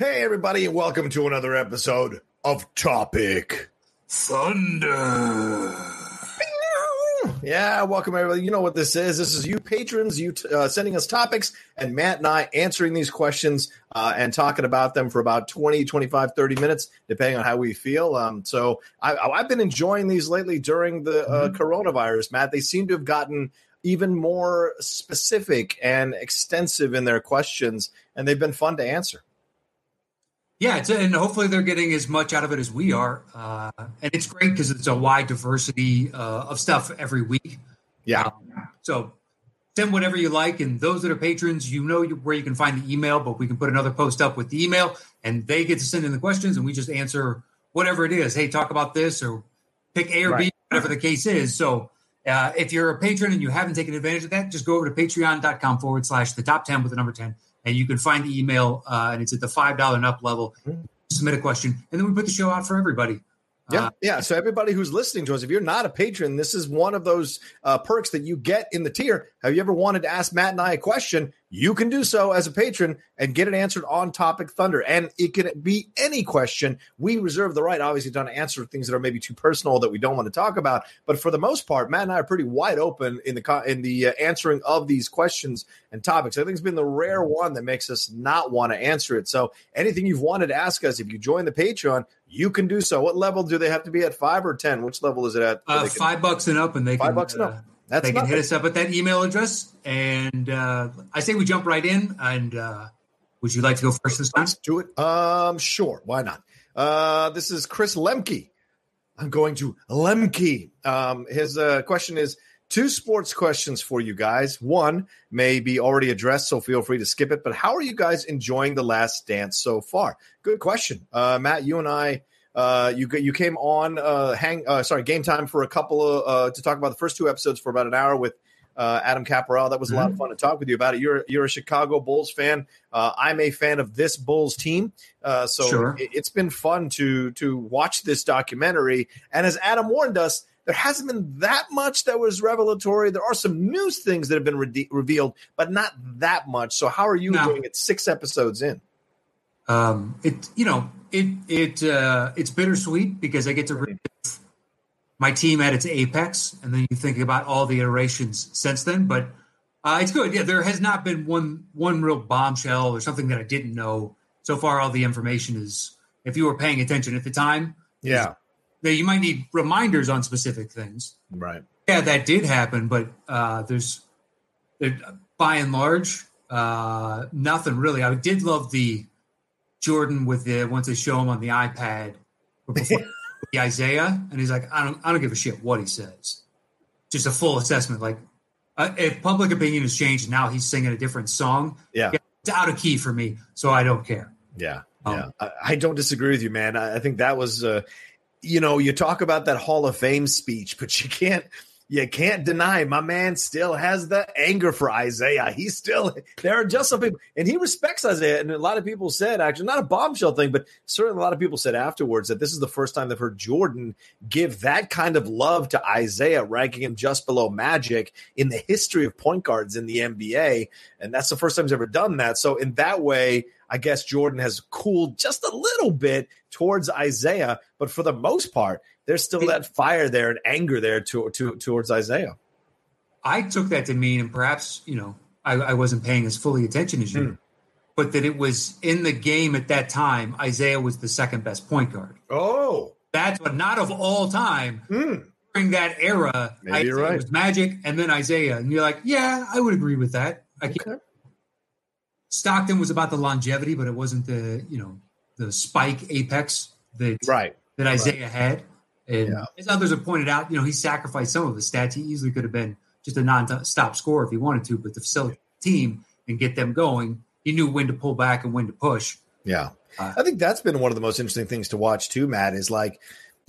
Hey, everybody, and welcome to another episode of Topic Thunder. Yeah, welcome everybody. You know what this is. This is you patrons, you t- uh, sending us topics, and Matt and I answering these questions uh, and talking about them for about 20, 25, 30 minutes, depending on how we feel. Um, so I, I've been enjoying these lately during the uh, coronavirus, Matt. They seem to have gotten even more specific and extensive in their questions, and they've been fun to answer. Yeah, it's, and hopefully they're getting as much out of it as we are. Uh, and it's great because it's a wide diversity uh, of stuff every week. Yeah. Um, so send whatever you like. And those that are patrons, you know where you can find the email, but we can put another post up with the email and they get to send in the questions and we just answer whatever it is. Hey, talk about this or pick A or Right. B, whatever the case is. So uh, if you're a patron and you haven't taken advantage of that, just go over to patreon.com forward slash the top 10 with the number 10 and you can find the email uh, and it's at the $5 and up level. Submit a question and then we put the show out for everybody. Yeah, Uh, yeah. So everybody who's listening to us, if you're not a patron, this is one of those uh, perks that you get in the tier. Have you ever wanted to ask Matt and I a question? You can do so as a patron and get it answered on Topic Thunder, and it can be any question. We reserve the right, obviously, to answer things that are maybe too personal that we don't want to talk about. But for the most part, Matt and I are pretty wide open in the in the uh, answering of these questions and topics. I think it's been the rare one that makes us not want to answer it. So anything you've wanted to ask us, if you join the Patreon, you can do so. What level do they have to be at? Five or ten? Which level is it at? Uh, five bucks and up, and they Five can, bucks and up. That's they can nothing. hit us up at that email address. And uh, I say we jump right in. And uh, would you like to go first this time? Let's do it. Um, sure. Why not? Uh, this is Chris Lemke. I'm going to Lemke. Um, his uh, question is two sports questions for you guys. One may be already addressed, so feel free to skip it. But how are you guys enjoying the Last Dance so far? Good question, uh, Matt. You and I. Uh, you you came on uh, hang uh, sorry game time for a couple of uh, to talk about the first two episodes for about an hour with uh, Adam Caporal. That was a lot of fun to talk with you about it. You're you're a Chicago Bulls fan. Uh, I'm a fan of this Bulls team, uh, so Sure. it, it's been fun to to watch this documentary. And as Adam warned us, there hasn't been that much that was revelatory. There are some news things that have been re- revealed, but not that much. So how are you No. doing it? Six episodes in. Um, it you know it it uh, it's bittersweet because I get to relive my team at its apex, and then you think about all the iterations since then. But uh, it's good. Yeah, there has not been one one real bombshell or something that I didn't know so far. All the information is if you were paying attention at the time. Yeah, Now, you might need reminders on specific things. right. Yeah, that did happen, but uh, there's, there, by and large, uh, nothing really. I did love the Jordan with the once they show him on the iPad before the Isaiah, and he's like, I don't, I don't give a shit what he says. Just a full assessment. Like, uh, if public opinion has changed, now he's singing a different song. Yeah. it's out of key for me, so I don't care. Yeah, Um, yeah. I, I don't disagree with you, man. I, I think that was, uh, you know, you talk about that Hall of Fame speech, but you can't, you can't deny my man still has the anger for Isaiah. He still, there are just some people, and he respects Isaiah. And a lot of people said, actually, not a bombshell thing, but certainly a lot of people said afterwards that this is the first time they've heard Jordan give that kind of love to Isaiah, ranking him just below Magic in the history of point guards in the NBA. And that's the first time he's ever done that. So, in that way, I guess Jordan has cooled just a little bit towards Isaiah, but for the most part, there's still that fire there and anger there to, to, towards Isaiah. I took that to mean, and perhaps you know, I, I wasn't paying as fully attention as you, Hmm. but that it was in the game at that time. Isaiah was the second best point guard. Oh, That's but not of all time hmm. during that era. Maybe Isaiah you're right. Was Magic and then Isaiah, and you're like, yeah, I would agree with that. I can't, Okay. Stockton was about the longevity, but it wasn't the you know the spike apex that right. that Isaiah had. And Yeah. as others have pointed out, you know, he sacrificed some of his stats. He easily could have been just a non-stop score if he wanted to, but to facilitate the team and get them going, he knew when to pull back and when to push. Yeah. Uh, I think that's been one of the most interesting things to watch too, Matt, is like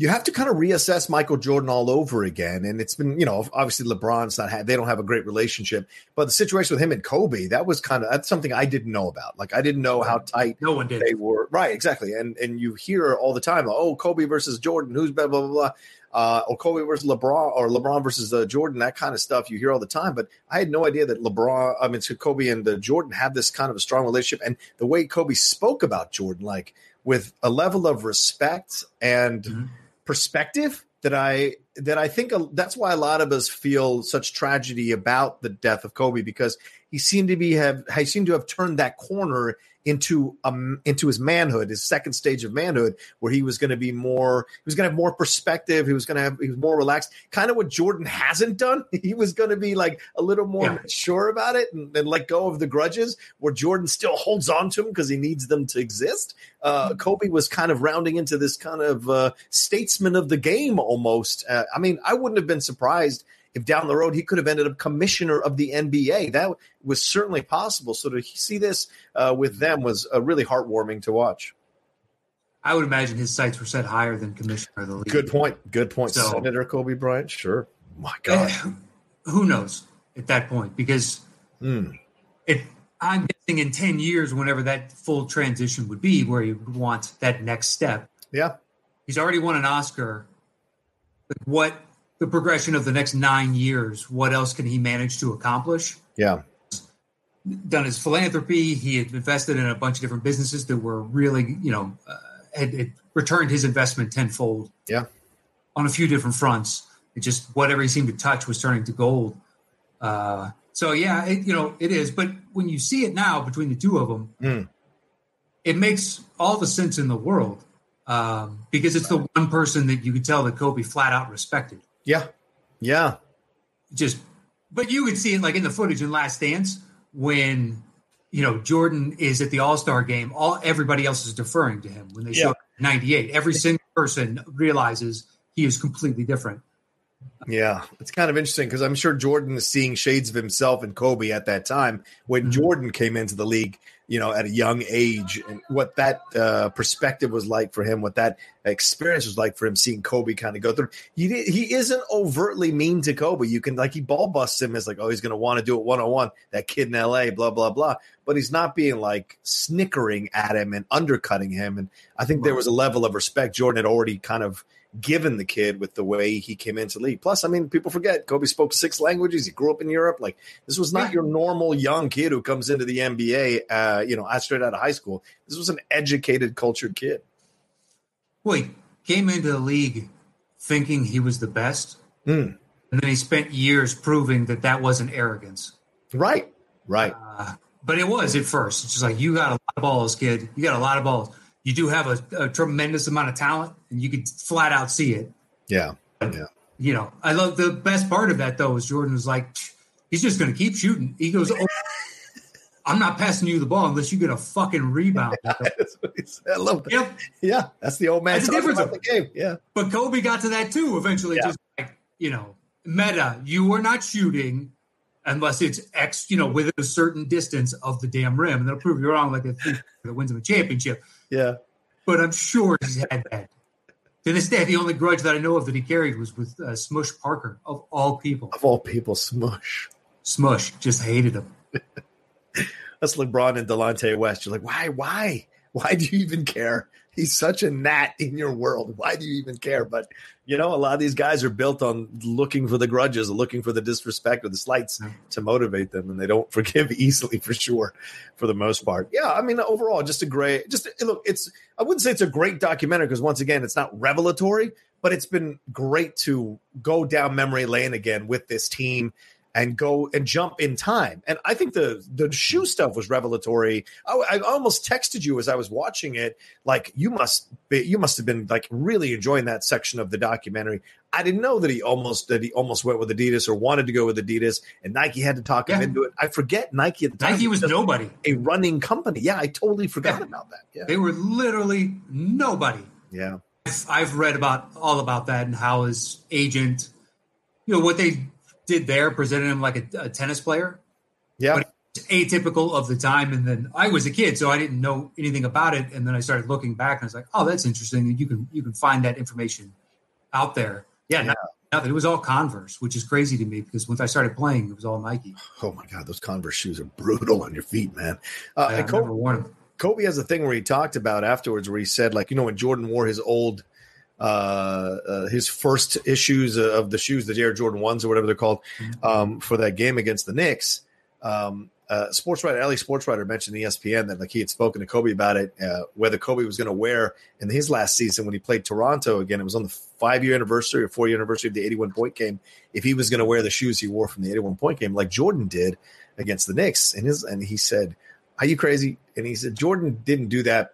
you have to kind of reassess Michael Jordan all over again. And it's been, you know, obviously LeBron's not had, they don't have a great relationship, but the situation with him and Kobe, that was kind of, that's something I didn't know about. Like I didn't know how tight no one did. they were. Right. Exactly. And, and you hear all the time, oh, Kobe versus Jordan, who's blah, blah, blah, blah. Uh, or Kobe versus LeBron or LeBron versus uh, Jordan, that kind of stuff you hear all the time. But I had no idea that LeBron, I mean, so Kobe and uh, Jordan had this kind of a strong relationship. And the way Kobe spoke about Jordan, like with a level of respect and, mm-hmm perspective that I that I think that's why a lot of us feel such tragedy about the death of Kobe because he seemed to be have he seemed to have turned that corner into um into his manhood, his second stage of manhood, where he was going to be more, he was going to have more perspective. He was going to have, he was more relaxed. Kind of what Jordan hasn't done. He was going to be like a little more yeah. mature about it and, and, let go of the grudges. Where Jordan still holds on to them because he needs them to exist. Uh, mm-hmm. Kobe was kind of rounding into this kind of uh, statesman of the game almost. Uh, I mean, I wouldn't have been surprised if down the road he could have ended up commissioner of the NBA. That was certainly possible. So to see this uh, with them was uh, really heartwarming to watch. I would imagine his sights were set higher than commissioner of the league. Good point. Good point. So, Senator Kobe Bryant, sure. My God. who knows at that point? Because mm. it, I'm guessing in 10 years, whenever that full transition would be, where you would want that next step. Yeah. He's already won an Oscar. What the progression of the next nine years, what else can he manage to accomplish? Yeah. Done his philanthropy. He had invested in a bunch of different businesses that were really, you know, uh, had, had, returned his investment tenfold. Yeah. On a few different fronts. It just, whatever he seemed to touch was turning to gold. Uh, so, yeah, it, you know, it is. But when you see it now between the two of them, mm. it makes all the sense in the world um, because it's the one person that you could tell that Kobe flat out respected. Yeah. Yeah. Just, but you could see it like in the footage in Last Dance when, you know, Jordan is at the All Star game. All everybody else is deferring to him when they yeah. show 98. Every single person realizes he is completely different. Yeah, it's kind of interesting because I'm sure Jordan is seeing shades of himself and Kobe at that time when mm-hmm. Jordan came into the league, you know, at a young age, and what that uh, perspective was like for him, what that experience was like for him, seeing Kobe kind of go through. He he isn't overtly mean to Kobe. You can like he ball busts him as like, oh, he's going to want to do it one on one. That kid in L.A., blah blah blah. But he's not being like snickering at him and undercutting him. And I think there was a level of respect Jordan had already kind of given the kid with the way he came into the league. Plus, I mean, people forget Kobe spoke six languages. He grew up in Europe. Like this was not your normal young kid who comes into the NBA, uh, you know, straight out of high school. This was an educated, cultured kid. Well, came into the league thinking he was the best, mm. and then he spent years proving that that wasn't arrogance. Right. Right. Uh, but it was at first. It's just like you got a lot of balls, kid. You got a lot of balls you do have a, a, tremendous amount of talent and you could flat out see it. Yeah. Yeah. You know, I love the best part of that though is Jordan was like, he's just going to keep shooting. He goes, oh, I'm not passing you the ball unless you get a fucking rebound. that's what he said. I love that. Yep. Yeah. That's the old man that's talking about the game. Yeah. But Kobe got to that too eventually. Yeah. Just like, you know, meta, you are not shooting unless it's X, you know, within a certain distance of the damn rim. And they'll prove you wrong like a that wins him a championship. Yeah. But I'm sure he's had that. To this day, the only grudge that I know of that he carried was with uh, Smush Parker, of all people. Of all people, Smush. Smush just hated him. That's LeBron and Delonte West. You're like, why, why, why do you even care? He's such a gnat in your world. Why do you even care? But you know, a lot of these guys are built on looking for the grudges, looking for the disrespect or the slights to motivate them, and they don't forgive easily for sure, for the most part. Yeah, I mean, overall, just a great, just eh, look. It's I wouldn't say it's a great documentary because once again, it's not revelatory, but it's been great to go down memory lane again with this team and go and jump in time. And I think the the shoe stuff was revelatory. I, I, almost texted you as I was watching it, like you must be, you must have been like really enjoying that section of the documentary. I didn't know that he almost that he almost went with Adidas or wanted to go with Adidas, and Nike had to talk yeah. him into it. I forget Nike at the time. Nike was nobody, a running company. Yeah, I totally forgot yeah. about that. Yeah, they were literally nobody. Yeah, I've read about all about that and how his agent, you know, what they did there presented him like a, a tennis player. Yeah. But it's atypical of the time. And then I was a kid, so I didn't know anything about it. And then I started looking back and I was like, oh, that's interesting. You can you can find that information out there. Yeah, Yeah. nothing. It was all Converse, which is crazy to me because once I started playing, it was all Nike. Oh my God, those Converse shoes are brutal on your feet, man. Uh, never Kobe, worn them. Kobe has a thing where he talked about afterwards, where he said, like, you know, when Jordan wore his old, uh, uh his first issues of the shoes, the Air Jordan ones or whatever they're called, um, for that game against the Knicks. Um, uh, sports writer, LA sports writer mentioned ESPN that like he had spoken to Kobe about it, uh, whether Kobe was going to wear in his last season when he played Toronto again. It was on the five year anniversary or four year anniversary of the 81 point game. If he was going to wear the shoes he wore from the 81 point game, like Jordan did against the Knicks, and his and he said, "Are you crazy?" And he said, "Jordan didn't do that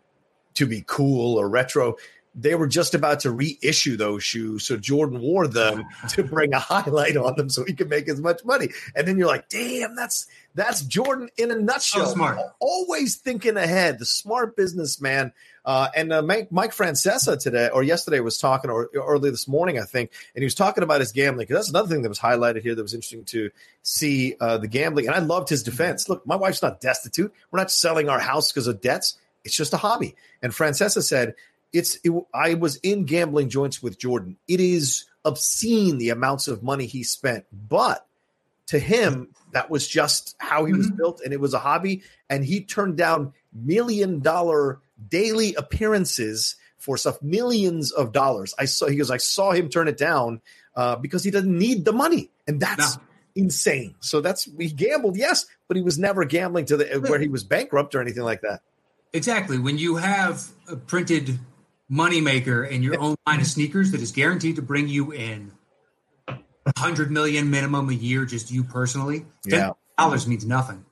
to be cool or retro." They were just about to reissue those shoes, so Jordan wore them to bring a highlight on them so he could make as much money. And then you're like, "Damn, that's that's Jordan in a nutshell." So smart. always thinking ahead, the smart businessman. Uh, and uh, Mike, Mike Francesa today or yesterday was talking, or early this morning, I think, and he was talking about his gambling because that's another thing that was highlighted here that was interesting to see uh, the gambling. And I loved his defense. Look, my wife's not destitute. We're not selling our house because of debts. It's just a hobby. And Francesa said, "It's. It, I was in gambling joints with Jordan. It is obscene the amounts of money he spent, but." To him, that was just how he was Mhm. built, and it was a hobby. And he turned down million dollar daily appearances for stuff, millions of dollars. I saw he goes, I saw him turn it down uh, because he doesn't need the money, and that's No. insane. So that's he gambled, yes, but he was never gambling to the where he was bankrupt or anything like that. Exactly. When you have a printed moneymaker in your own line of sneakers that is guaranteed to bring you in a hundred million minimum a year, just you personally, Yeah. dollars means nothing.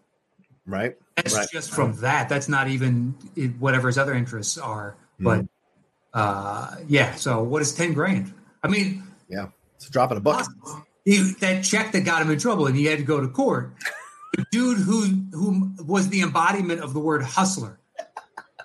Right? That's Right. just from that. That's not even whatever his other interests are. But uh, yeah, so what is ten grand? I mean, Yeah, it's a drop in a bucket. he, that check that got him in trouble, and he had to go to court. The dude who who was the embodiment of the word hustler.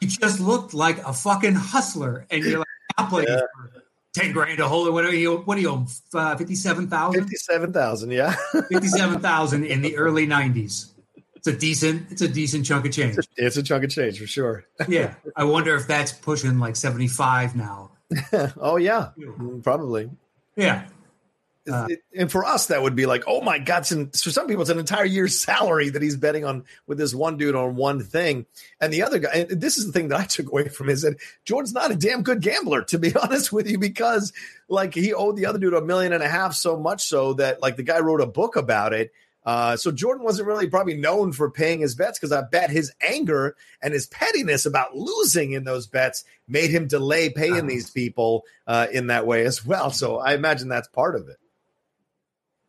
He just looked like a fucking hustler, and you're like, I'll play Yeah. for ten grand a hole or whatever. You what do you own? Uh, Fifty-seven thousand. Fifty-seven thousand. Yeah, Fifty-seven thousand in the early nineties. It's a decent. It's a decent chunk of change. it's a chunk of change for sure. Yeah, I wonder if that's pushing like seventy-five now. oh yeah, Mm, probably. Yeah, Uh, It- and for us, that would be like, oh my god! it's an- for some people, it's an entire year's salary that he's betting on with this one dude on one thing, and the other guy. And this is the thing that I took away from is that Jordan's not a damn good gambler, to be honest with you, because like he owed the other dude a million and a half, so much so that like the guy wrote a book about it. Uh, so Jordan wasn't really probably known for paying his bets because I bet his anger and his pettiness about losing in those bets made him delay paying Uh-huh. these people uh, in that way as well. So I imagine that's part of it.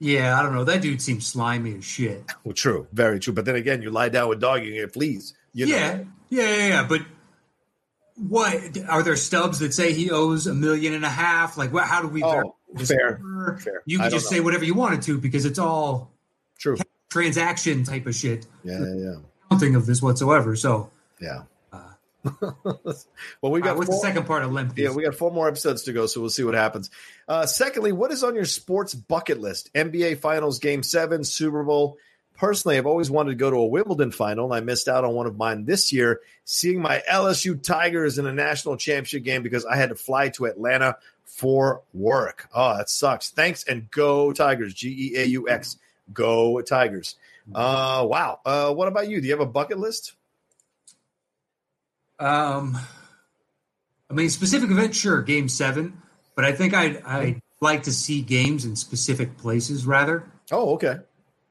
Yeah. I don't know. That dude seems slimy as shit. Well, true, very true. But then again, you lie down with dog, you get fleas. You know? yeah, yeah, yeah, yeah. But what are there stubs that say he owes a million and a half? Like, what? How do we? Oh, fair, fair. You can just know. say whatever you wanted to because it's all true. transaction type of shit. Yeah, yeah, yeah. Nothing of this whatsoever. So, yeah. Well, we got what's four, the second part of limp? yeah, we got four more episodes to go, so we'll see what happens. Uh, secondly, what is on your sports bucket list? NBA Finals Game Seven, Super Bowl. Personally, I've always wanted to go to a Wimbledon final, and I missed out on one of mine this year, seeing my LSU Tigers in a national championship game because I had to fly to Atlanta for work. Oh, that sucks. Thanks and go Tigers. G E A U X. Go Tigers. Uh, wow. Uh, what about you? Do you have a bucket list? Um, I mean, specific event, sure, game seven, but I think I'd, I'd like to see games in specific places rather. Oh, okay.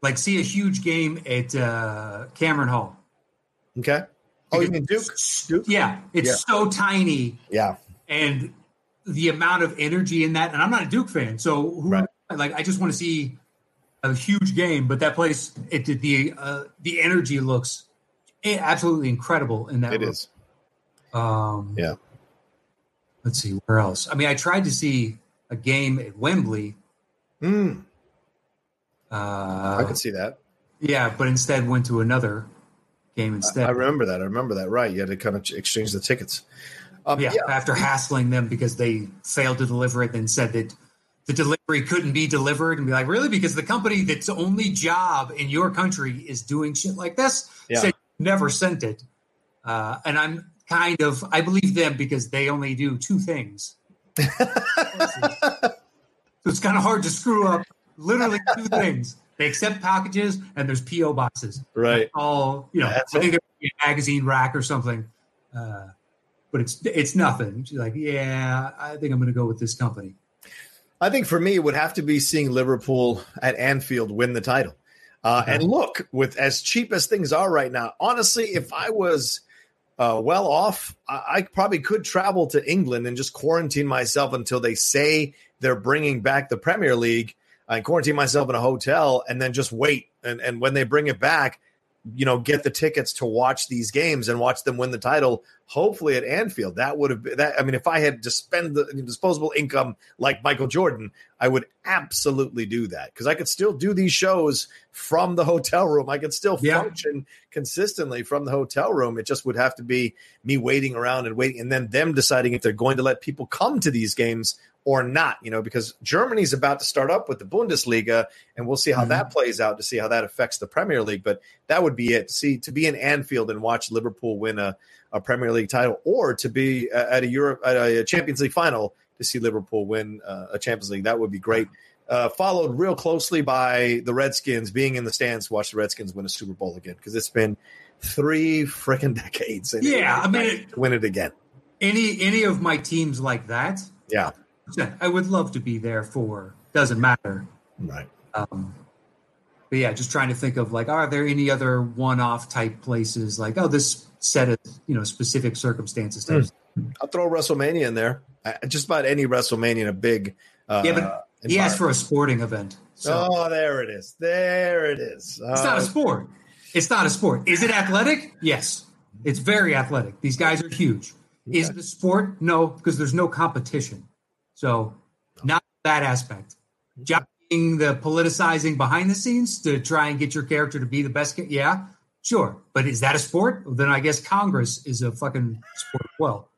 Like, see a huge game at uh, Cameron Hall. Okay. Oh, you mean Duke? Duke? Yeah, it's Yeah. so tiny, Yeah. and the amount of energy in that. And I'm not a Duke fan, so who, Right. like I just want to see a huge game. But that place, it the uh, the energy looks absolutely incredible in that. It room. is. Um, Yeah. Let's see where else. I mean, I tried to see a game at Wembley. Mm, Uh, I could see that. yeah, but instead went to another game instead. I remember that. I remember that. Right. You had to kind of exchange the tickets. Um, yeah, yeah. after hassling them because they failed to deliver it, then said that the delivery couldn't be delivered and be like, really? Because the company that's only job in your country is doing shit like this, Yeah. said never sent it. Uh, and I'm kind of I believe them because they only do two things. So it's kind of hard to screw up literally two things. They accept packages and there's PO boxes. right. All you know, That's I think there'd be a magazine rack or something. Uh, but it's it's nothing. She's like, yeah, I think I'm going to go with this company. I think for me, it would have to be seeing Liverpool at Anfield win the title. Uh, Okay. And look, with as cheap as things are right now, honestly, if I was uh, well off, I, I probably could travel to England and just quarantine myself until they say they're bringing back the Premier League. I quarantine myself in a hotel and then just wait. And and when they bring it back, you know, get the tickets to watch these games and watch them win the title. Hopefully at Anfield, that would have been that. I mean, if I had to spend the disposable income like Michael Jordan, I would absolutely do that because I could still do these shows from the hotel room. I could still Yeah. function consistently from the hotel room. It just would have to be me waiting around and waiting, and then them deciding if they're going to let people come to these games or not. You know, because Germany's about to start up with the Bundesliga, and we'll see how Mhm. that plays out to see how that affects the Premier League. But that would be it. See, to be in Anfield and watch Liverpool win a, a Premier League title, or to be at a Europe at a Champions League final to see Liverpool win uh, a Champions League, that would be great. Uh, followed real closely by the Redskins being in the stands to watch the Redskins win a Super Bowl again because it's been three freaking decades. and Yeah, I mean, win it again. Any any of my teams like that, Yeah, I would love to be there for. Doesn't matter. right. Um, but yeah, just trying to think of like, are there any other one-off type places like, oh, this set of you know specific circumstances. type I'll throw WrestleMania in there. Uh, Just about any WrestleMania in a big. Uh, Yeah, but He asked for a sporting event, so Oh, there it is. There it is. it's not Uh, a sport. It's not a sport. Is it athletic? Yes, it's very athletic. These guys are huge. Is it a sport? No, because there's no competition. So, not that aspect. Jockeying the politicizing behind the scenes to try and get your character to be the best. ca- Yeah, sure. But is that a sport? Then I guess Congress is a fucking sport as well.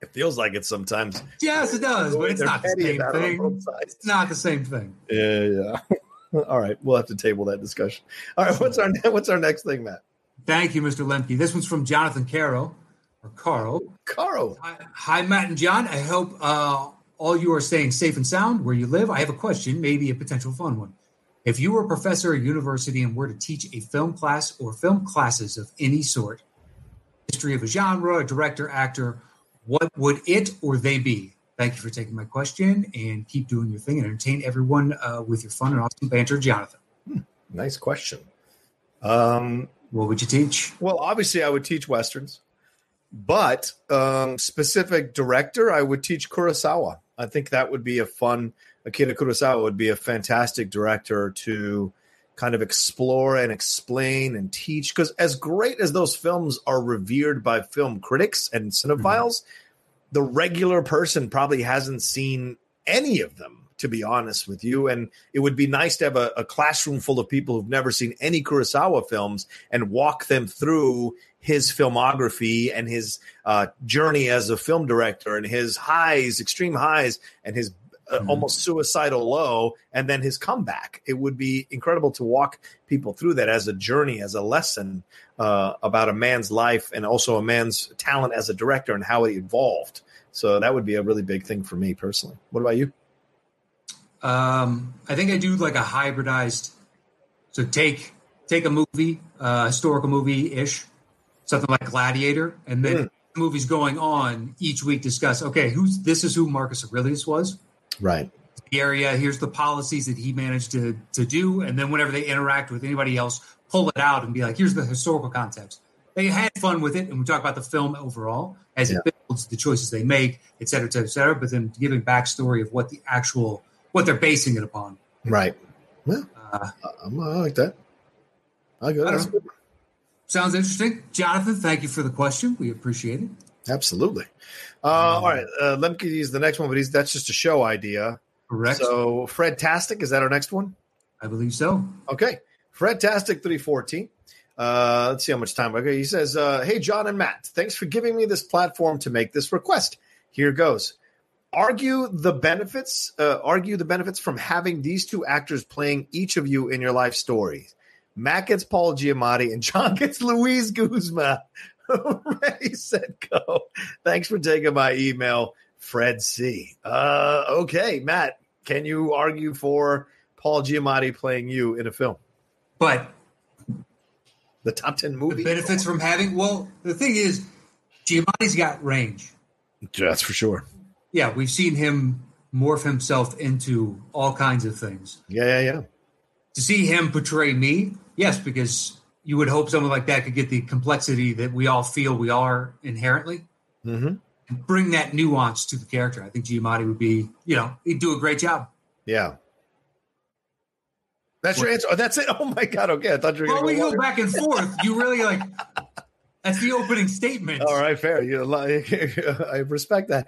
It feels like it sometimes. Yes, it does, but it's They're not the same about it on thing. It's not the same thing. Yeah, yeah. All right, we'll have to table that discussion. All right, what's our what's our next thing, Matt? Thank you, Mr. Lemke. This one's from Jonathan Caro or Caro. Caro. Hi, hi, Matt and John. I hope uh, all you are staying safe and sound where you live. I have a question, maybe a potential fun one. If you were a professor at university and were to teach a film class or film classes of any sort, history of a genre, a director, actor, what would it or they be? Thank you for taking my question and keep doing your thing and entertain everyone uh, with your fun and awesome banter, Jonathan. Nice question. Um, What would you teach? well, obviously, I would teach westerns, but um, specific director, I would teach Kurosawa. I think that would be a fun. Akira Kurosawa would be a fantastic director to kind of explore and explain and teach. Because as great as those films are revered by film critics and mm-hmm. cinephiles, the regular person probably hasn't seen any of them. To be honest with you, and it would be nice to have a, a classroom full of people who've never seen any Kurosawa films and walk them through his filmography and his uh, journey as a film director and his highs, extreme highs, and his uh, Mhm. almost suicidal low, and then his comeback. It would be incredible to walk people through that as a journey, as a lesson uh, about a man's life and also a man's talent as a director and how it evolved. So that would be a really big thing for me personally. What about you? Um, I think I do like a hybridized. So take take a movie, uh, historical movie ish, something like Gladiator, and then Mm. the movies going on each week discuss. Okay, who's this is who Marcus Aurelius was. Right. The area here's the policies that he managed to to do, and then whenever they interact with anybody else, pull it out and be like, here's the historical context. They had fun with it, and we talk about the film overall as it builds the choices they make, et cetera, et cetera, et cetera. But then giving backstory of what the actual what they're basing it upon. Right. Well, Uh, I, I'm- like that. I go. I good. Sounds interesting. Jonathan, thank you for the question. We appreciate it. Absolutely. Uh, all right. Uh, Lemke is the next one, but he's that's just a show idea. Correct. So Fred Tastic, is that our next one? I believe so. Okay. Fred Tastic 314. Uh, let's see how much time. Okay. He says, uh, Hey, John and Matt, thanks for giving me this platform to make this request. Here goes. Argue the benefits. Uh, argue the benefits from having these two actors playing each of you in your life stories. Matt gets Paul Giamatti, and John gets Luis Guzman. Ray said go. Thanks for taking my email, Fred C. Uh, okay, Matt, can you argue for Paul Giamatti playing you in a film? But the top 10 movie? Benefits from having, well, the thing is, Giamatti's got range. That's for sure. Yeah, we've seen him morph himself into all kinds of things. Yeah, yeah, yeah. To see him portray me, yes, because you would hope someone like that could get the complexity that we all feel we are inherently mm-hmm. and bring that nuance to the character. I think Giamatti would be, you know, he'd do a great job. Yeah. That's your answer. Oh, that's it. Oh my god. Okay, I thought you were. Well, we go, go back and forth. You really like. That's the opening statement. All right, fair. You, I respect that.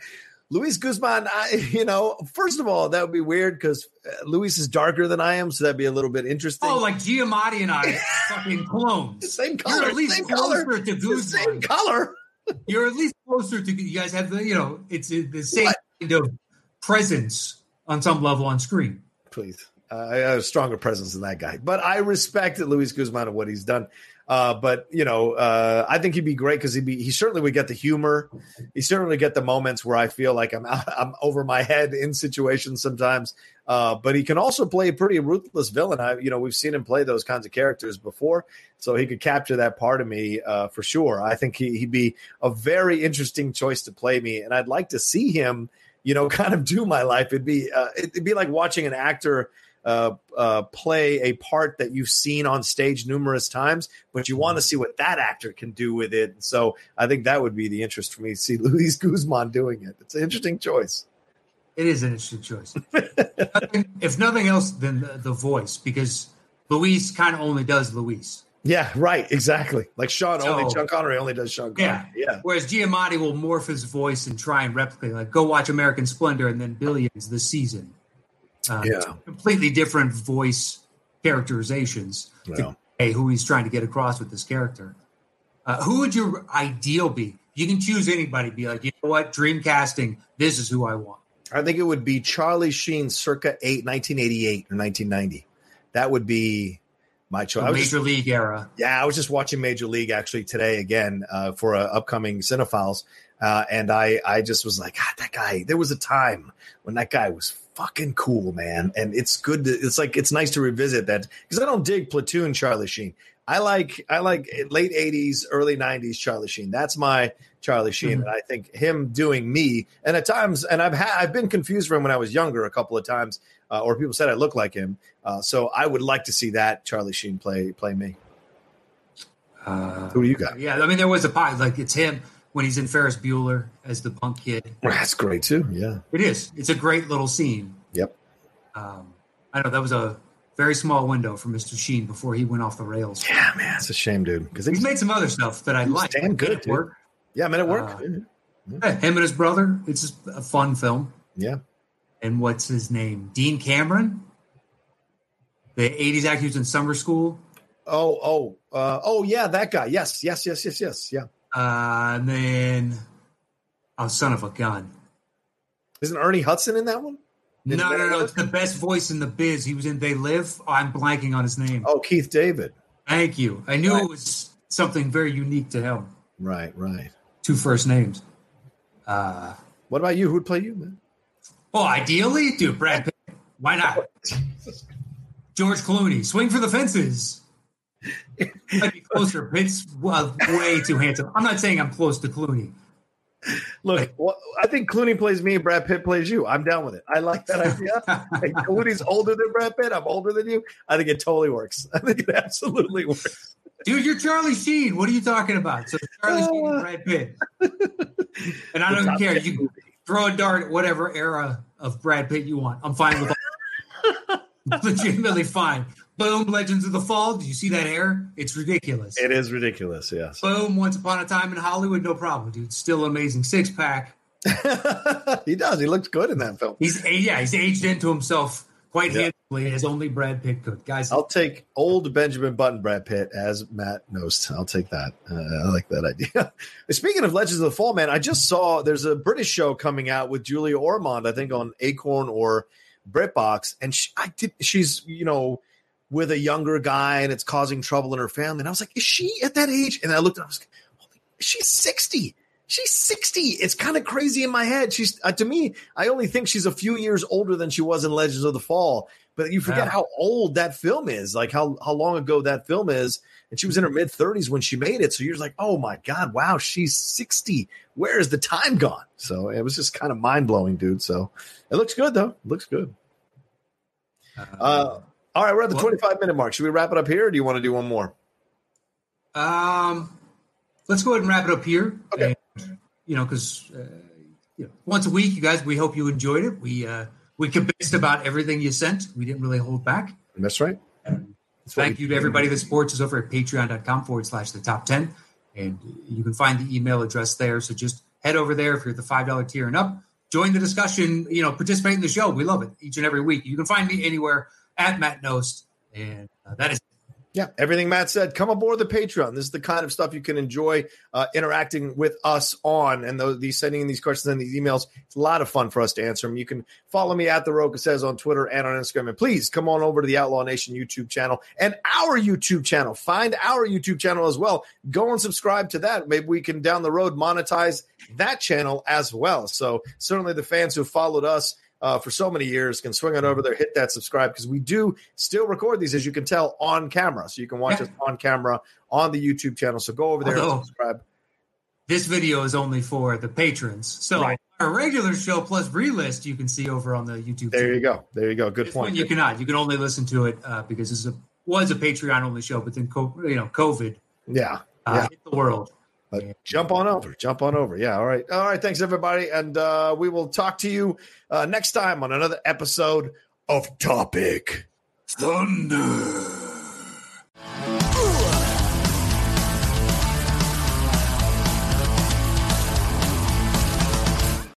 Luis Guzman, I, you know, first of all, that would be weird because uh, Luis is darker than I am, so that'd be a little bit interesting. Oh, like Giamatti and I, fucking clones. Same color. You're at least same closer color. to Guzman. Same color. You're at least closer to. You guys have the, you know, it's the same what? kind of presence on some level on screen. Please, uh, I have a stronger presence than that guy, but I respect Luis Guzman and what he's done. Uh, but you know, uh, I think he'd be great because he'd be he certainly would get the humor. He certainly get the moments where I feel like I'm I'm over my head in situations sometimes. Uh, but he can also play a pretty ruthless villain. I you know we've seen him play those kinds of characters before, so he could capture that part of me uh, for sure. I think he, he'd be a very interesting choice to play me, and I'd like to see him. You know, kind of do my life. It'd be uh, it'd be like watching an actor uh, uh, play a part that you've seen on stage numerous times, but you want to see what that actor can do with it. So I think that would be the interest for me to see Luis Guzman doing it. It's an interesting choice. It is an interesting choice. if nothing else, than the, the voice, because Luis kind of only does Luis. Yeah, right. Exactly. Like Sean so, only Sean Connery only does Sean Connery. Yeah. yeah. Whereas Giamatti will morph his voice and try and replicate. Like go watch American Splendor and then Billions this season. Uh, yeah. completely different voice characterizations to hey, who he's trying to get across with this character. Uh, who would your ideal be? You can choose anybody. Be like, you know what, dream casting. This is who I want. I think it would be Charlie Sheen, circa eight, 1988 or 1990. That would be my choice. Major just, League era. Yeah, I was just watching Major League actually today again uh, for a upcoming Cinephiles, uh, and I I just was like, God, that guy. There was a time when that guy was fucking cool, man. And it's good to, it's like, it's nice to revisit that because I don't dig Platoon Charlie Sheen. I like, I like late 80s, early 90s Charlie Sheen. That's my Charlie Sheen. Mm-hmm. And I think him doing me, and at times, and I've had, I've been confused for him when I was younger a couple of times, uh, or people said I look like him. Uh, so I would like to see that Charlie Sheen play, play me. Uh, Who do you got? Yeah. I mean, there was a pot, like it's him when he's in Ferris Bueller as the punk kid. That's great too. Yeah, it is. It's a great little scene. Yep. Um, I know that was a very small window for Mr. Sheen before he went off the rails. Yeah, man, it's a shame, dude. Because he's made some other stuff that I like. Damn good, dude. Work. Yeah, I mean, it worked. Uh, yeah. Him and his brother. It's a fun film. Yeah. And what's his name? Dean Cameron. The '80s actor who's in summer school. Oh, oh, uh, oh, yeah, that guy. Yes, yes, yes, yes, yes, yeah. Uh, and then, oh, son of a gun. Isn't Ernie Hudson in that one? no, no, no. It's the best voice in the biz. He was in They Live. Oh, I'm blanking on his name. Oh, Keith David. Thank you. I knew right. it was something very unique to him. Right, right. Two first names. Uh, what about you? Who'd play you, man? Oh, ideally, dude, Brad Pitt. Why not? George Clooney. Swing for the fences. I'd be closer. Pitt's well, way too handsome. I'm not saying I'm close to Clooney. Look, well, I think Clooney plays me, Brad Pitt plays you. I'm down with it. I like that idea. Clooney's older than Brad Pitt. I'm older than you. I think it totally works. I think it absolutely works. Dude, you're Charlie Sheen. What are you talking about? So Charlie uh, Sheen and Brad Pitt. And I don't care. You can throw a dart at whatever era of Brad Pitt you want. I'm fine with all. legitimately fine. Boom, Legends of the Fall. Do you see that hair? It's ridiculous. It is ridiculous, yes. Boom, Once Upon a Time in Hollywood, no problem, dude. Still amazing six pack. he does. He looks good in that film. He's yeah, he's aged into himself quite yeah. as only Brad Pitt could. Guys, I'll take old Benjamin Button Brad Pitt as Matt Knost. I'll take that. Uh, I like that idea. Speaking of Legends of the Fall, man, I just saw there's a British show coming out with Julia Ormond, I think on Acorn or BritBox, and she, I did, she's you know with a younger guy and it's causing trouble in her family. And I was like, is she at that age? And I looked at, I was like, she's 60. She's 60. It's kind of crazy in my head. She's uh, to me, I only think she's a few years older than she was in Legends of the Fall. But you forget yeah. how old that film is, like how how long ago that film is. And she was in her mid 30s when she made it. So you're like, oh my God, wow, she's 60. Where is the time gone? So it was just kind of mind blowing, dude. So it looks good though. It looks good. Uh, uh all right, we're at the 25 minute mark. Should we wrap it up here or do you want to do one more? Um, let's go ahead and wrap it up here. Okay. And, you know, because uh, you know, once a week, you guys, we hope you enjoyed it. We uh, we convinced about everything you sent. We didn't really hold back. That's right. That's Thank you to everybody that supports us over at patreon.com forward slash the top 10. And you can find the email address there. So just head over there if you're the $5 tier and up. Join the discussion, you know, participate in the show. We love it each and every week. You can find me anywhere at Matt Nost. And uh, that is yeah, everything Matt said. Come aboard the Patreon. This is the kind of stuff you can enjoy uh, interacting with us on, and those, these sending in these questions and these emails. It's a lot of fun for us to answer them. You can follow me at the Rocha says on Twitter and on Instagram, and please come on over to the Outlaw Nation YouTube channel and our YouTube channel. Find our YouTube channel as well. Go and subscribe to that. Maybe we can down the road monetize that channel as well. So certainly the fans who followed us uh, for so many years can swing it over there, hit that subscribe because we do still record these, as you can tell, on camera. So you can watch yeah. us on camera on the YouTube channel. So go over there Although, and subscribe. This video is only for the patrons. So right. our regular show plus relist you can see over on the YouTube. There channel. you go. There you go. Good this point. you cannot. You can only listen to it uh, because this is a, was a Patreon only show, but then you know COVID. Yeah. Uh, yeah. hit the world. But jump on over. Jump on over. Yeah. All right. All right. Thanks, everybody. And uh, we will talk to you uh, next time on another episode of Topic Thunder.